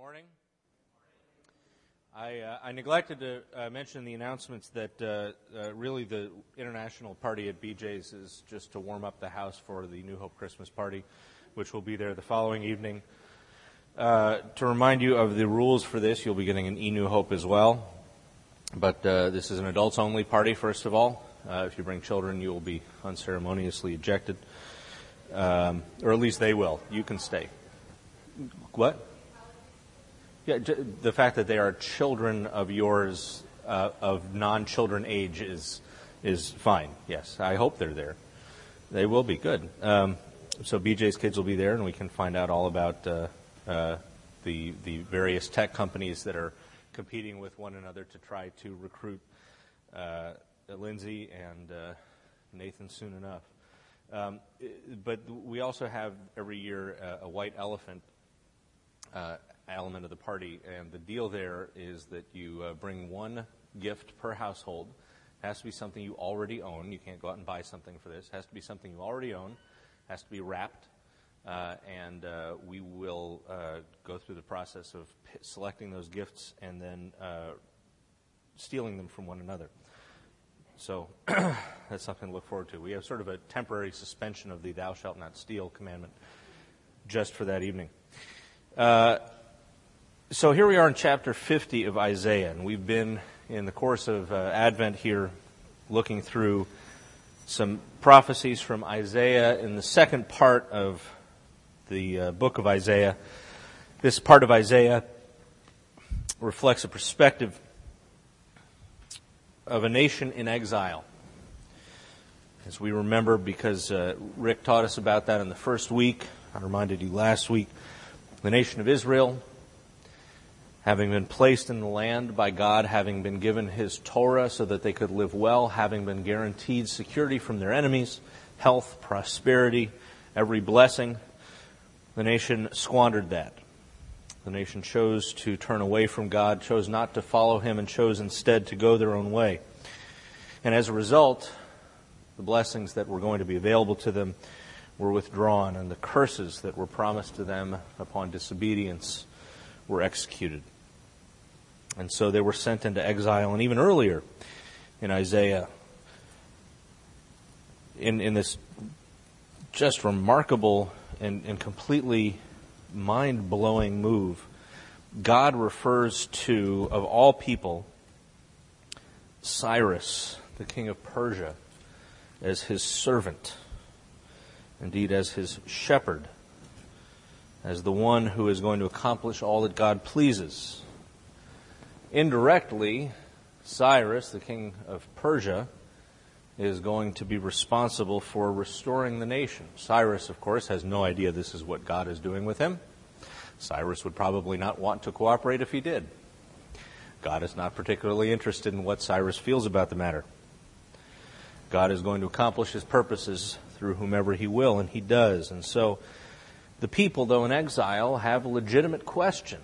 morning. I, uh, I neglected to uh, mention the announcements that uh, uh really the international party at BJ's is just to warm up the house for the New Hope Christmas party, which will be there the following evening. Uh, to remind you of the rules for this, you'll be getting an e New Hope as well. But uh, this is an adults only party, first of all. if you bring children, you will be unceremoniously ejected. Um, or at least they will. You can stay. What? Yeah, the fact that they are children of yours, uh, of non-children age, is is fine. Yes, I hope they're there. They will be good. Um, so BJ's kids will be there, and we can find out all about uh, uh, the the various tech companies that are competing with one another to try to recruit uh, Lindsay and uh, Nathan soon enough. Um, but we also have every year a white elephant uh, element of the party. And the deal there is that you uh, bring one gift per household. It has to be something you already own. You can't go out and buy something for this. It has to be something you already own. It has to be wrapped. Uh, and uh, we will uh, go through the process of p- selecting those gifts and then uh, stealing them from one another. So that's something to look forward to. We have sort of a temporary suspension of the "Thou shalt not steal" commandment just for that evening. Uh, so here we are in chapter 50 of Isaiah, and we've been in the course of uh, Advent here looking through some prophecies from Isaiah in the second part of the uh, book of Isaiah. This part of Isaiah reflects a perspective of a nation in exile. As we remember, because uh, Rick taught us about that in the first week, I reminded you last week, the nation of Israel having been placed in the land by God, having been given His Torah so that they could live well, having been guaranteed security from their enemies, health, prosperity, every blessing, the nation squandered that. The nation chose to turn away from God, chose not to follow Him, and chose instead to go their own way. And as a result, the blessings that were going to be available to them were withdrawn, and the curses that were promised to them upon disobedience were executed. And so they were sent into exile. And even earlier in Isaiah, in, in this just remarkable and, and completely mind blowing move, God refers to, of all people, Cyrus, the king of Persia, as his servant, indeed, as his shepherd as the one who is going to accomplish all that God pleases. Indirectly, Cyrus, the king of Persia, is going to be responsible for restoring the nation. Cyrus, of course, has no idea this is what God is doing with him. Cyrus would probably not want to cooperate if he did. God is not particularly interested in what Cyrus feels about the matter. God is going to accomplish his purposes through whomever he will, and he does. And so, the people, though in exile, have a legitimate question.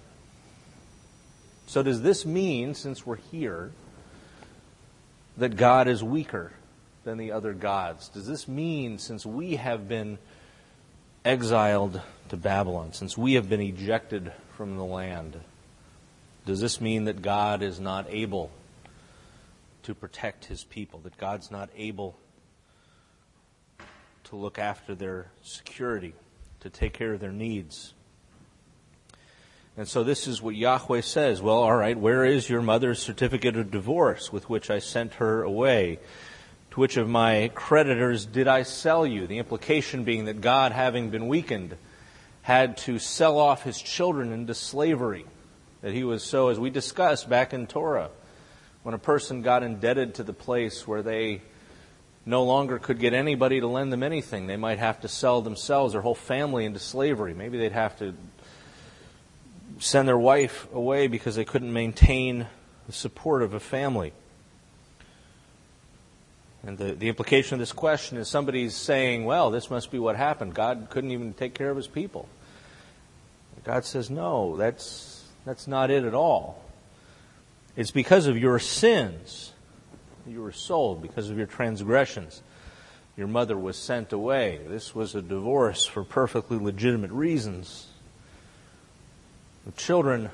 So, does this mean, since we're here, that God is weaker than the other gods? Does this mean, since we have been exiled to Babylon, since we have been ejected from the land, does this mean that God is not able to protect his people, that God's not able to look after their security? to take care of their needs. And so this is what Yahweh says. Well, all right, where is your mother's certificate of divorce with which I sent her away? To which of my creditors did I sell you? The implication being that God, having been weakened, had to sell off his children into slavery. That he was so, as we discussed back in Torah, when a person got indebted to the place where they no longer could get anybody to lend them anything. They might have to sell themselves, their whole family, into slavery. Maybe they'd have to send their wife away because they couldn't maintain the support of a family. And the, the implication of this question is somebody's saying, well, this must be what happened. God couldn't even take care of his people. God says, no, that's, that's not it at all. It's because of your sins you were sold because of your transgressions. Your mother was sent away. This was a divorce for perfectly legitimate reasons. The children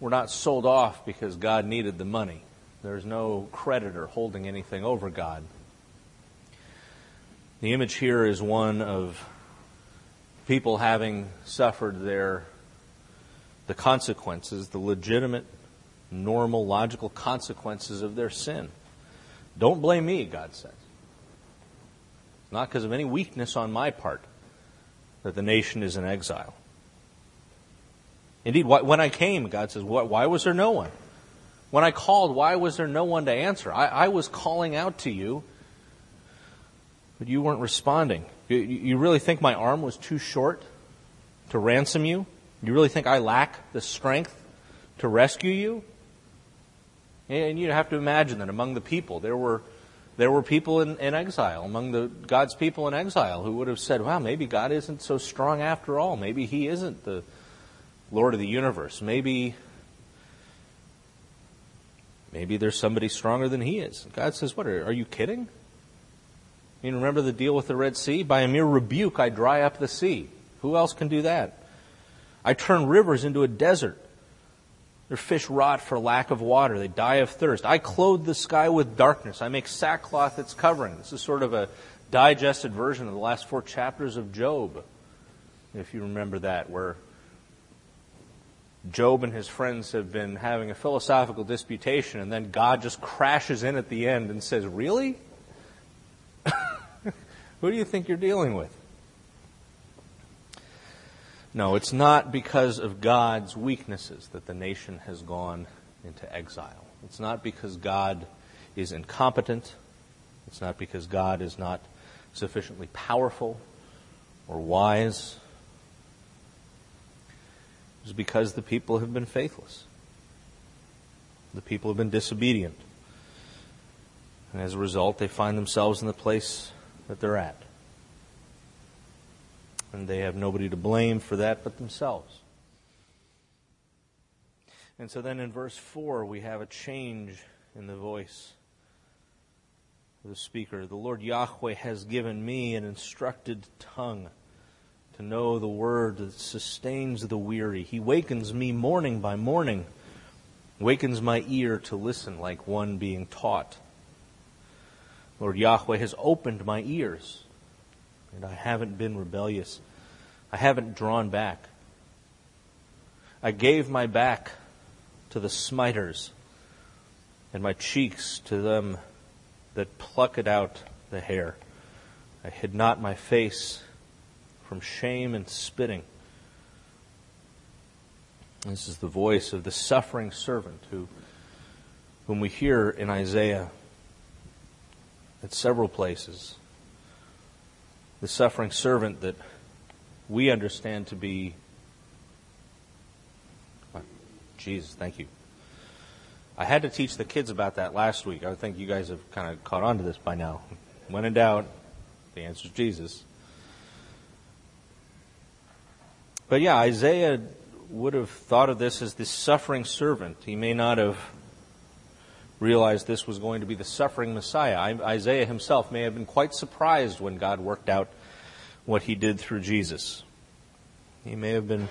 were not sold off because God needed the money. There's no creditor holding anything over God. The image here is one of people having suffered their the consequences, the legitimate, normal, logical consequences of their sin. Don't blame me, God says. Not because of any weakness on my part that the nation is in exile. Indeed, when I came, God says, why was there no one? When I called, why was there no one to answer? I, I was calling out to you, but you weren't responding. You, you really think my arm was too short to ransom you? You really think I lack the strength to rescue you? And you have to imagine that among the people, there were, there were people in, in exile, among the, God's people in exile, who would have said, wow, maybe God isn't so strong after all. Maybe He isn't the Lord of the universe. Maybe, maybe there's somebody stronger than He is. God says, what, are, are you kidding? You remember the deal with the Red Sea? By a mere rebuke, I dry up the sea. Who else can do that? I turn rivers into a desert. Their fish rot for lack of water. They die of thirst. I clothe the sky with darkness. I make sackcloth its covering. This is sort of a digested version of the last four chapters of Job, if you remember that, where Job and his friends have been having a philosophical disputation, and then God just crashes in at the end and says, Really? Who do you think you're dealing with? No, it's not because of God's weaknesses that the nation has gone into exile. It's not because God is incompetent. It's not because God is not sufficiently powerful or wise. It's because the people have been faithless. The people have been disobedient. And as a result, they find themselves in the place that they're at and they have nobody to blame for that but themselves. And so then in verse 4, we have a change in the voice of the speaker. The Lord Yahweh has given me an instructed tongue to know the word that sustains the weary. He wakens me morning by morning, wakens my ear to listen like one being taught. Lord Yahweh has opened my ears, and I haven't been rebellious. I haven't drawn back. I gave my back to the smiters, and my cheeks to them that plucked out the hair. I hid not my face from shame and spitting. This is the voice of the suffering servant who, whom we hear in Isaiah at several places. The suffering servant that we understand to be. Jesus, thank you. I had to teach the kids about that last week. I think you guys have kind of caught on to this by now. When in doubt, the answer is Jesus. But yeah, Isaiah would have thought of this as the suffering servant. He may not have realized this was going to be the suffering Messiah. Isaiah himself may have been quite surprised when God worked out what he did through Jesus. He may have been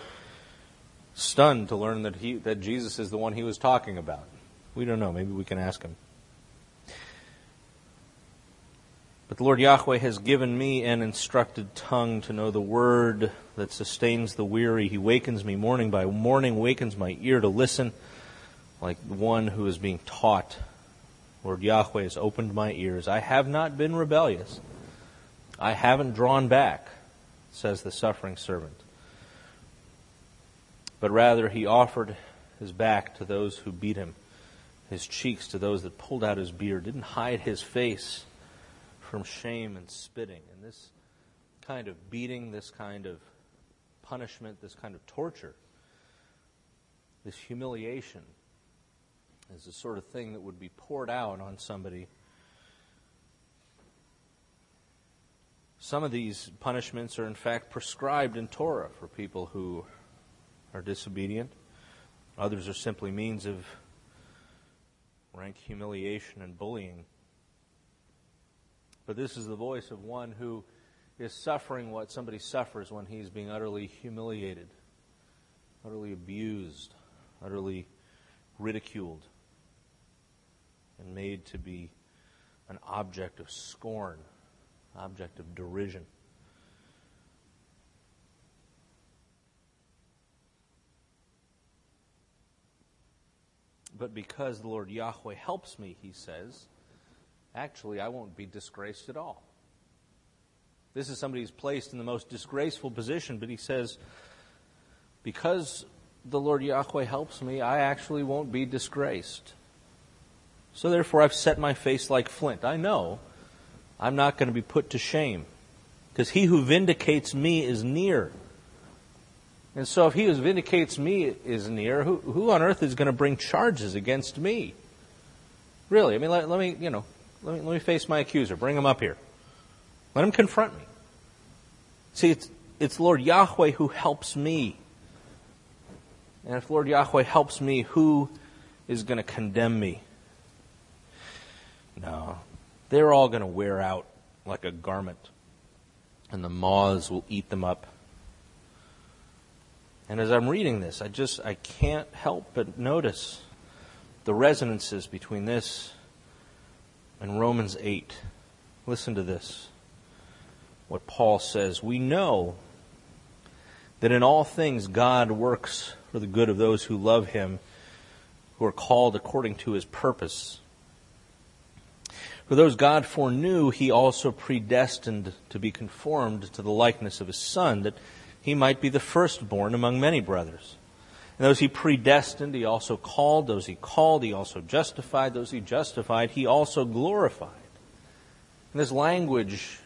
stunned to learn that he that Jesus is the one he was talking about. We don't know. Maybe we can ask him. But the Lord Yahweh has given me an instructed tongue to know the word that sustains the weary. He wakens me morning by morning, wakens my ear to listen like one who is being taught. Lord Yahweh has opened my ears. I have not been rebellious. I haven't drawn back, says the suffering servant. But rather, he offered his back to those who beat him, his cheeks to those that pulled out his beard, didn't hide his face from shame and spitting. And this kind of beating, this kind of punishment, this kind of torture, this humiliation is the sort of thing that would be poured out on somebody Some of these punishments are, in fact, prescribed in Torah for people who are disobedient. Others are simply means of rank humiliation and bullying. But this is the voice of one who is suffering what somebody suffers when he's being utterly humiliated, utterly abused, utterly ridiculed, and made to be an object of scorn, object of derision. But because the Lord Yahweh helps me, he says, actually, I won't be disgraced at all. This is somebody who's placed in the most disgraceful position, but he says, because the Lord Yahweh helps me, I actually won't be disgraced. So therefore, I've set my face like flint. I know I'm not going to be put to shame, because he who vindicates me is near. And so, if he who vindicates me is near, who, who on earth is going to bring charges against me? Really? I mean, let, let me, you know, let me, let me face my accuser. Bring him up here. Let him confront me. See, it's, it's Lord Yahweh who helps me. And if Lord Yahweh helps me, who is going to condemn me? No. They're all going to wear out like a garment, and the moths will eat them up. And as I'm reading this, I just I can't help but notice the resonances between this and Romans 8. Listen to this. What Paul says, we know that in all things God works for the good of those who love him, who are called according to his purpose. For those God foreknew, he also predestined to be conformed to the likeness of his Son, that he might be the firstborn among many brothers. And those he predestined, he also called. Those he called, he also justified. Those he justified, he also glorified. And this language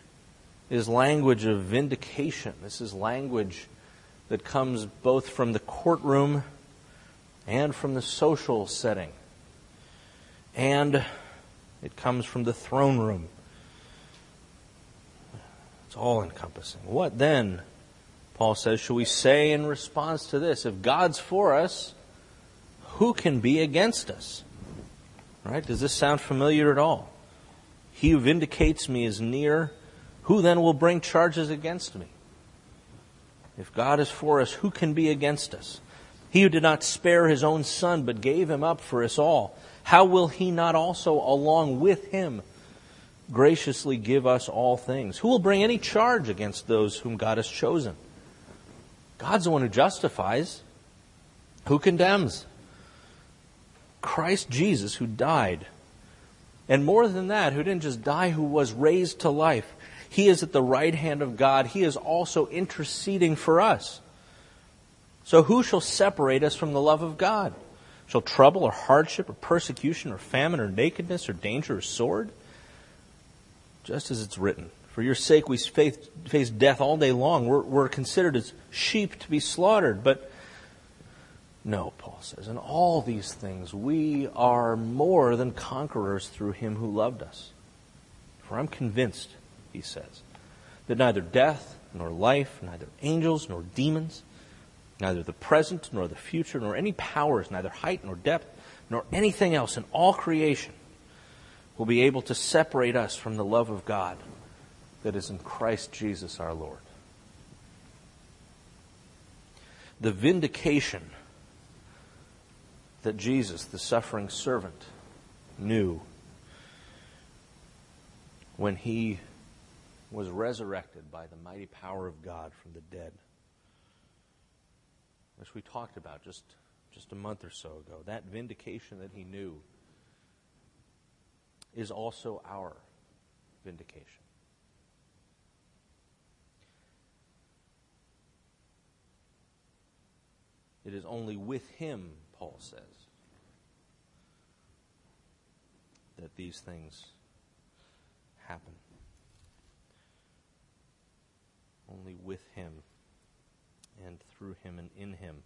is language of vindication. This is language that comes both from the courtroom and from the social setting. And it comes from the throne room. It's all encompassing. What then Paul says, shall we say in response to this, if God's for us, who can be against us? Right? Does this sound familiar at all? He who vindicates me is near. Who then will bring charges against me? If God is for us, who can be against us? He who did not spare his own son, but gave him up for us all, how will he not also, along with him, graciously give us all things? Who will bring any charge against those whom God has chosen? God's the one who justifies. Who condemns? Christ Jesus, who died. And more than that, who didn't just die, who was raised to life. He is at the right hand of God. He is also interceding for us. So who shall separate us from the love of God? Shall trouble or hardship or persecution or famine or nakedness or danger or sword? Just as it's written. For your sake, we face death all day long. We're, we're considered as sheep to be slaughtered. But no, Paul says, in all these things, we are more than conquerors through him who loved us. For I'm convinced, he says, that neither death nor life, neither angels nor demons, neither the present nor the future, nor any powers, neither height nor depth, nor anything else in all creation will be able to separate us from the love of God that is in Christ Jesus our Lord. The vindication that Jesus, the suffering servant, knew when he was resurrected by the mighty power of God from the dead, which we talked about just, just a month or so ago. That vindication that he knew is also our vindication. It is only with him, Paul says, that these things happen. Only with him and through him and in him.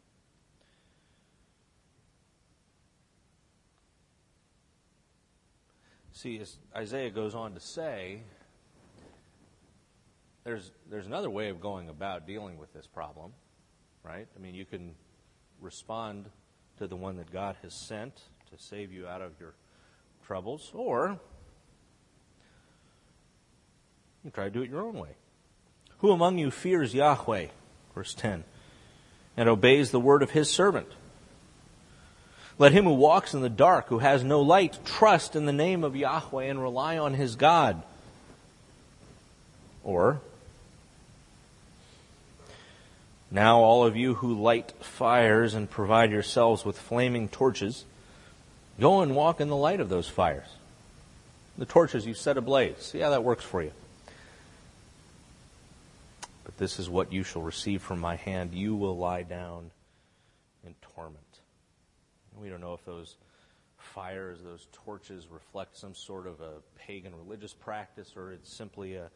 See, as Isaiah goes on to say, there's, there's another way of going about dealing with this problem, right? I mean, you can respond to the one that God has sent to save you out of your troubles, or you try to do it your own way. Who among you fears Yahweh? Verse 10. and obeys the word of his servant. Let him who walks in the dark, who has no light, trust in the name of Yahweh and rely on his God. Or, now all of you who light fires and provide yourselves with flaming torches, go and walk in the light of those fires. The torches you set ablaze. See how that works for you. But this is what you shall receive from my hand. You will lie down in torment. We don't know if those fires, those torches, reflect some sort of a pagan religious practice or it's simply a,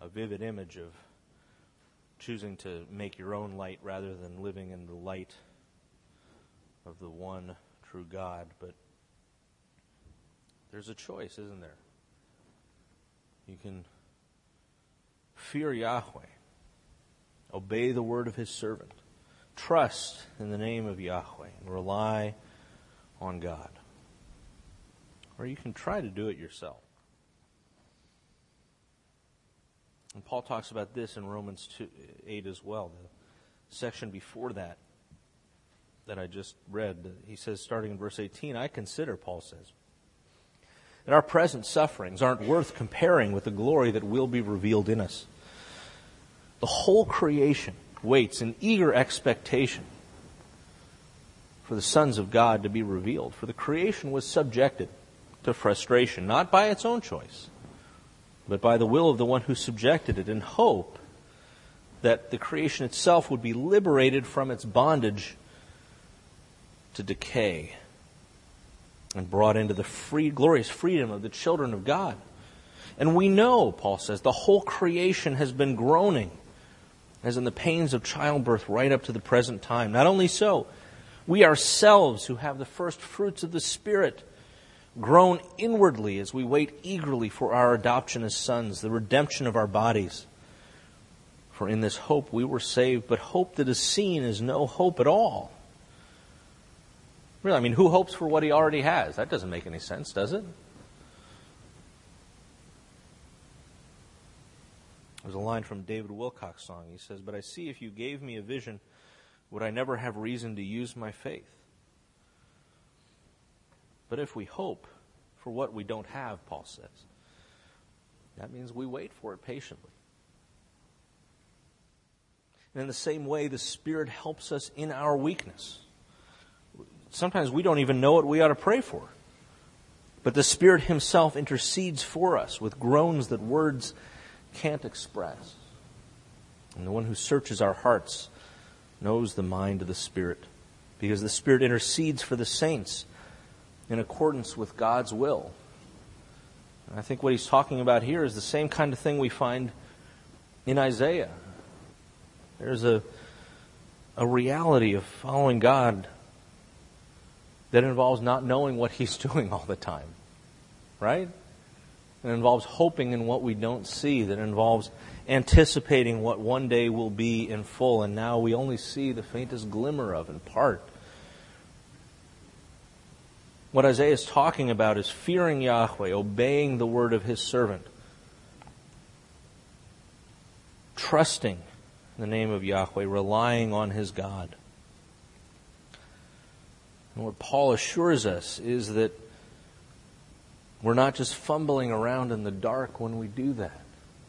a vivid image of choosing to make your own light rather than living in the light of the one true God. But there's a choice, isn't there? You can fear Yahweh, obey the word of his servant, trust in the name of Yahweh, and rely on God. Or you can try to do it yourself. And Paul talks about this in Romans 2, 8 as well, the section before that that I just read. He says, starting in verse 18, I consider, Paul says, that our present sufferings aren't worth comparing with the glory that will be revealed in us. The whole creation waits in eager expectation for the sons of God to be revealed. For the creation was subjected to frustration, not by its own choice, but by the will of the one who subjected it, in hope that the creation itself would be liberated from its bondage to decay and brought into the free, glorious freedom of the children of God. And we know, Paul says, the whole creation has been groaning, as in the pains of childbirth, right up to the present time. Not only so, we ourselves who have the first fruits of the Spirit groan inwardly as we wait eagerly for our adoption as sons, the redemption of our bodies. For in this hope we were saved, but hope that is seen is no hope at all. Really, I mean, who hopes for what he already has? That doesn't make any sense, does it? There's a line from David Wilcox song. He says, But I see if you gave me a vision, would I never have reason to use my faith? But if we hope for what we don't have, Paul says, that means we wait for it patiently. And in the same way, the Spirit helps us in our weakness sometimes we don't even know what we ought to pray for. But the Spirit Himself intercedes for us with groans that words can't express. And the one who searches our hearts knows the mind of the Spirit, because the Spirit intercedes for the saints in accordance with God's will. And I think what he's talking about here is the same kind of thing we find in Isaiah. There's a, a reality of following God that involves not knowing what He's doing all the time, right? It involves hoping in what we don't see, that involves anticipating what one day will be in full, and now we only see the faintest glimmer of in part. What Isaiah is talking about is fearing Yahweh, obeying the word of his servant, trusting the name of Yahweh, relying on his God. And what Paul assures us is that we're not just fumbling around in the dark when we do that,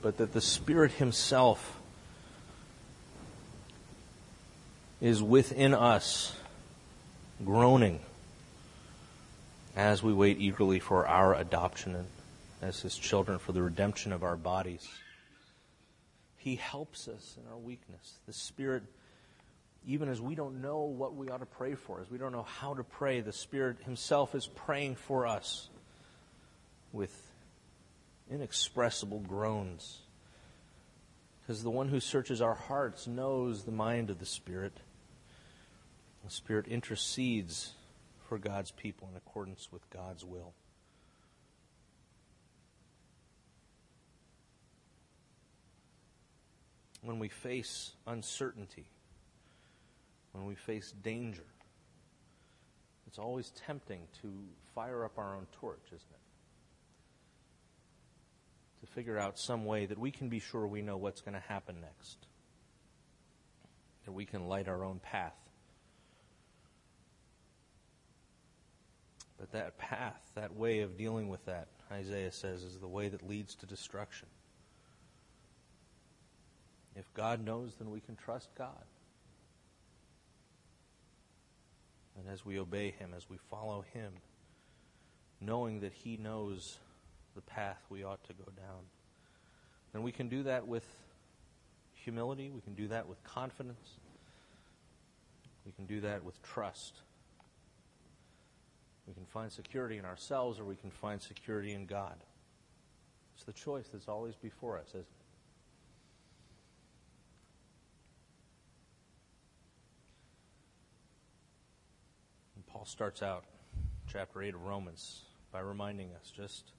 but that the Spirit Himself is within us, groaning as we wait eagerly for our adoption as His children, for the redemption of our bodies. He helps us in our weakness. The Spirit even as we don't know what we ought to pray for, as we don't know how to pray, the Spirit Himself is praying for us with inexpressible groans. Because the one who searches our hearts knows the mind of the Spirit. The Spirit intercedes for God's people in accordance with God's will. When we face uncertainty, when we face danger. It's always tempting to fire up our own torch, isn't it? To figure out some way that we can be sure we know what's going to happen next. that we can light our own path. But that path, that way of dealing with that, Isaiah says, is the way that leads to destruction. If God knows, then we can trust God. And as we obey Him, as we follow Him, knowing that He knows the path we ought to go down, then we can do that with humility, we can do that with confidence, we can do that with trust. We can find security in ourselves or we can find security in God. It's the choice that's always before us, isn't it? And Paul starts out chapter 8 of Romans by reminding us, just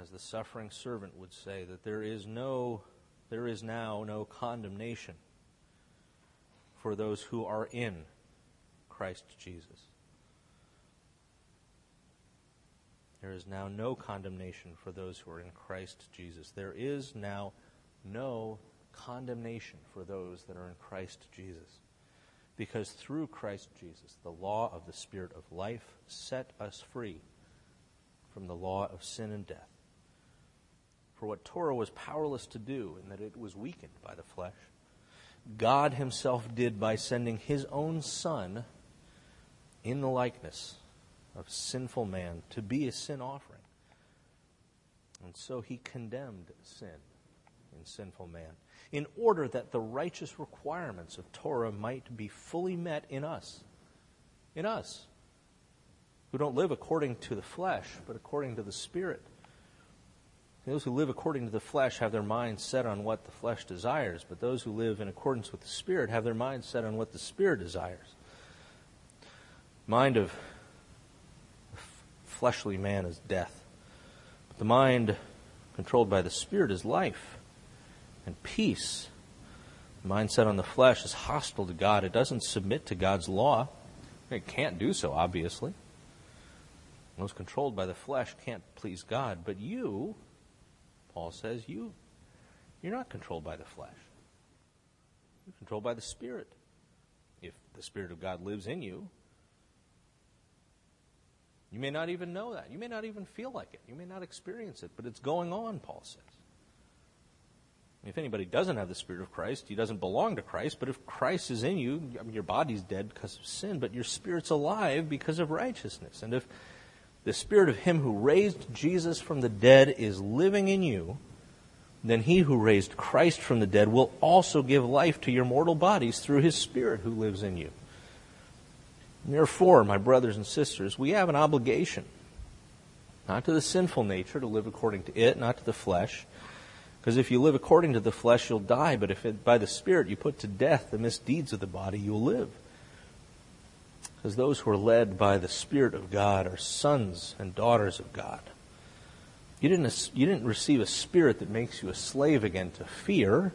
as the suffering servant would say, that there is no there is now no condemnation for those who are in Christ Jesus. There is now no condemnation for those who are in Christ Jesus. There is now no condemnation for those that are in Christ Jesus. Because through Christ Jesus, the law of the Spirit of life set us free from the law of sin and death. For what Torah was powerless to do, in that it was weakened by the flesh, God Himself did by sending His own Son in the likeness of sinful man to be a sin offering. And so he condemned sin in sinful man in order that the righteous requirements of Torah might be fully met in us. In us, who don't live according to the flesh, but according to the Spirit. Those who live according to the flesh have their minds set on what the flesh desires, but those who live in accordance with the Spirit have their minds set on what the Spirit desires. Mind of fleshly man is death. But the mind controlled by the Spirit is life and peace. The mind set on the flesh is hostile to God. It doesn't submit to God's law. It can't do so, obviously. Those controlled by the flesh can't please God. But you, Paul says, you, you're not controlled by the flesh. You're controlled by the Spirit. If the Spirit of God lives in you, you may not even know that. You may not even feel like it. You may not experience it, but it's going on, Paul says. If anybody doesn't have the Spirit of Christ, he doesn't belong to Christ. But if Christ is in you, I mean, your body's dead because of sin, but your spirit's alive because of righteousness. And if the Spirit of Him who raised Jesus from the dead is living in you, then He who raised Christ from the dead will also give life to your mortal bodies through His Spirit who lives in you. Therefore, my brothers and sisters, we have an obligation, not to the sinful nature to live according to it, not to the flesh. Because if you live according to the flesh, you'll die, but if it, by the Spirit you put to death the misdeeds of the body, you'll live. Because those who are led by the Spirit of God are sons and daughters of God. You didn't, you didn't receive a spirit that makes you a slave again to fear.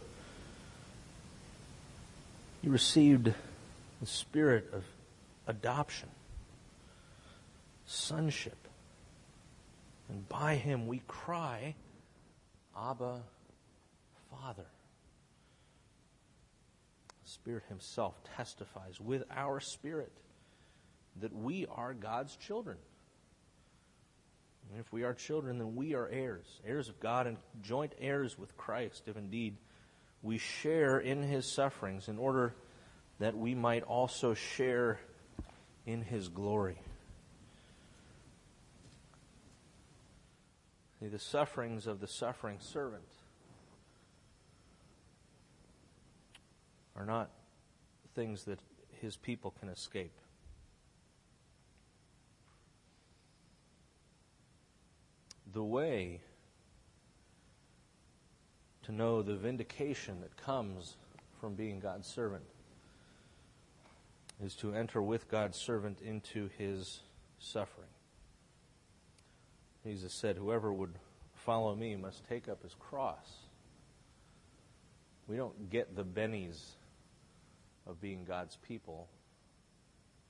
You received the spirit of adoption, sonship. And by him we cry, Abba, Father. The Spirit Himself testifies with our spirit that we are God's children. And if we are children, then we are heirs, heirs of God and joint heirs with Christ, if indeed we share in His sufferings in order that we might also share in his glory. See, the sufferings of the suffering servant are not things that his people can escape. The way to know the vindication that comes from being God's servant is to enter with God's servant into his suffering. Jesus said, Whoever would follow me must take up his cross. We don't get the bennies of being God's people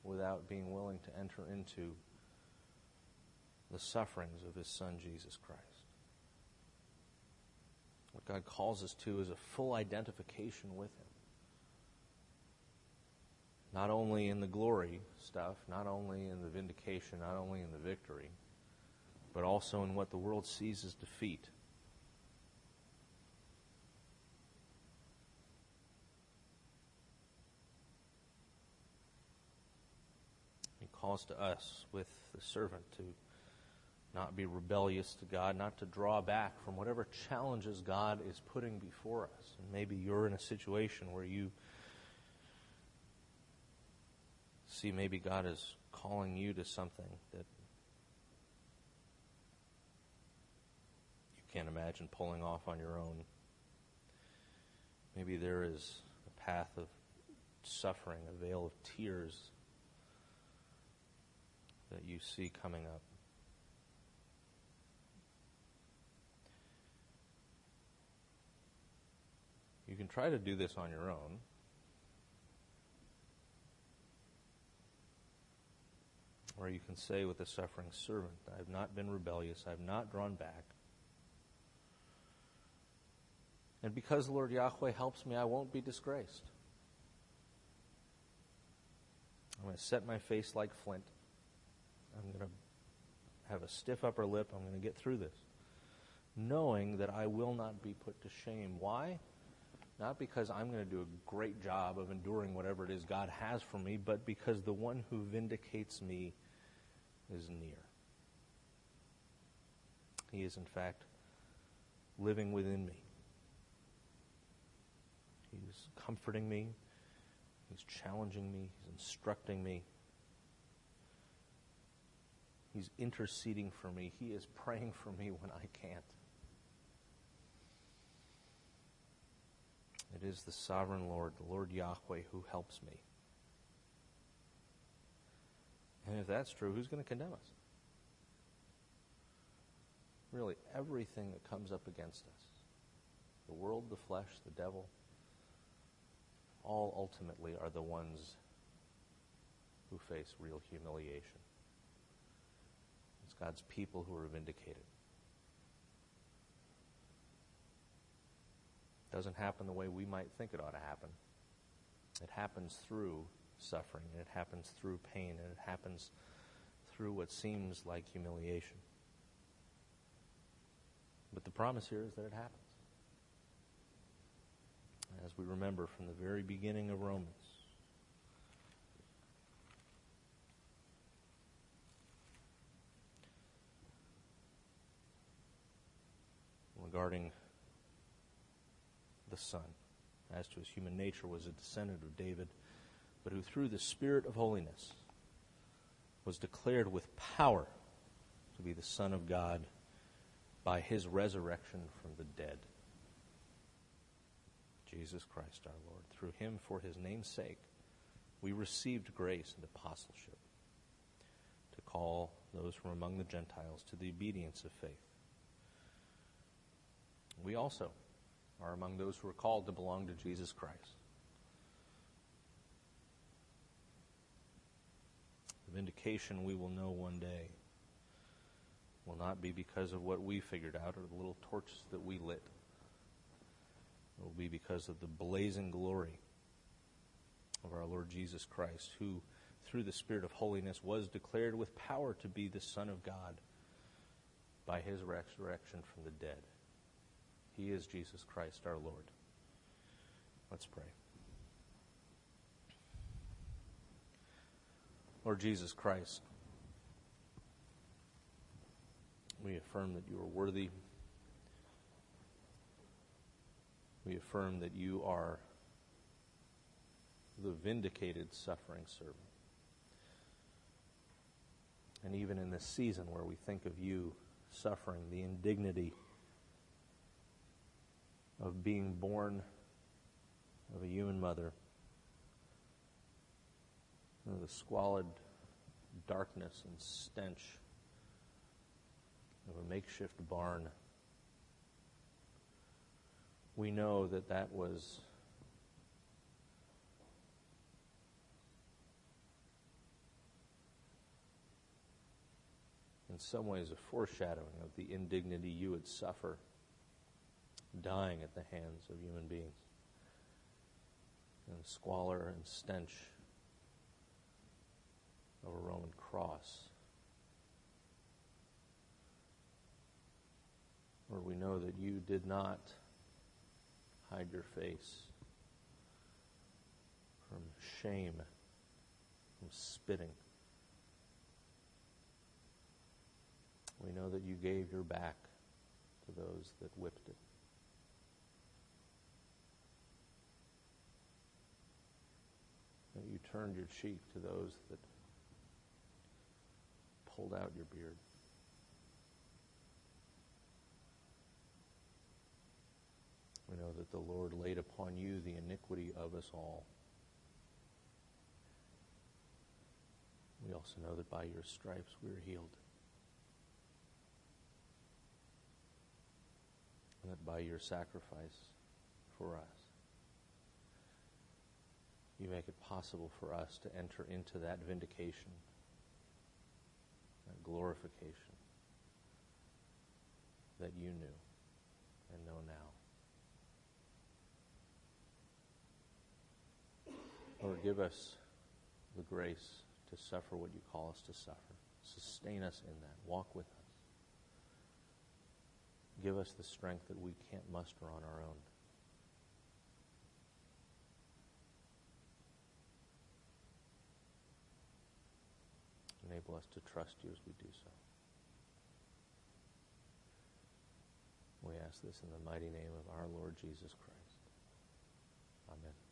without being willing to enter into the sufferings of his son, Jesus Christ. What God calls us to is a full identification with him not only in the glory stuff, not only in the vindication, not only in the victory, but also in what the world sees as defeat. He calls to us with the servant to not be rebellious to God, not to draw back from whatever challenges God is putting before us. And maybe you're in a situation where you see maybe God is calling you to something that you can't imagine pulling off on your own. Maybe there is a path of suffering, a vale of tears that you see coming up. You can try to do this on your own. Or you can say with the suffering servant, I have not been rebellious, I have not drawn back. And because the Lord Yahweh helps me, I won't be disgraced. I'm going to set my face like flint. I'm going to have a stiff upper lip. I'm going to get through this. Knowing that I will not be put to shame. Why? Not because I'm going to do a great job of enduring whatever it is God has for me, but because the one who vindicates me is near. He is, in fact, living within me. He's comforting me. He's challenging me. He's instructing me. He's interceding for me. He is praying for me when I can't. It is the sovereign Lord, the Lord Yahweh, who helps me. And if that's true, who's going to condemn us? Really, everything that comes up against us the world, the flesh, the devil all ultimately are the ones who face real humiliation. It's God's people who are vindicated. It doesn't happen the way we might think it ought to happen. It happens through suffering, and it happens through pain, and it happens through what seems like humiliation. But the promise here is that it happens. As we remember from the very beginning of Romans, regarding the Son, as to his human nature, was a descendant of David but who through the Spirit of holiness was declared with power to be the Son of God by his resurrection from the dead. Jesus Christ our Lord. Through him, for his name's sake, we received grace and apostleship to call those from among the Gentiles to the obedience of faith. We also are among those who are called to belong to Jesus Christ. Vindication we will know one day will not be because of what we figured out or the little torches that we lit. It will be because of the blazing glory of our Lord Jesus Christ, who, through the Spirit of holiness, was declared with power to be the Son of God by his resurrection from the dead. He is Jesus Christ our Lord. Let's pray. Lord Jesus Christ, we affirm that you are worthy. We affirm that you are the vindicated suffering servant. And even in this season where we think of you suffering, the indignity of being born of a human mother the squalid darkness and stench of a makeshift barn. We know that that was in some ways a foreshadowing of the indignity you would suffer dying at the hands of human beings and squalor and stench and cross. Lord, we know that you did not hide your face from shame, from spitting. We know that you gave your back to those that whipped it. That you turned your cheek to those that pulled out your beard. We know that the Lord laid upon you the iniquity of us all. We also know that by your stripes we are healed. And that by your sacrifice for us, you make it possible for us to enter into that vindication, that glorification that you knew and know now. Lord, give us the grace to suffer what you call us to suffer. Sustain us in that. Walk with us. Give us the strength that we can't muster on our own. enable us to trust you as we do so. We ask this in the mighty name of our Lord Jesus Christ. Amen.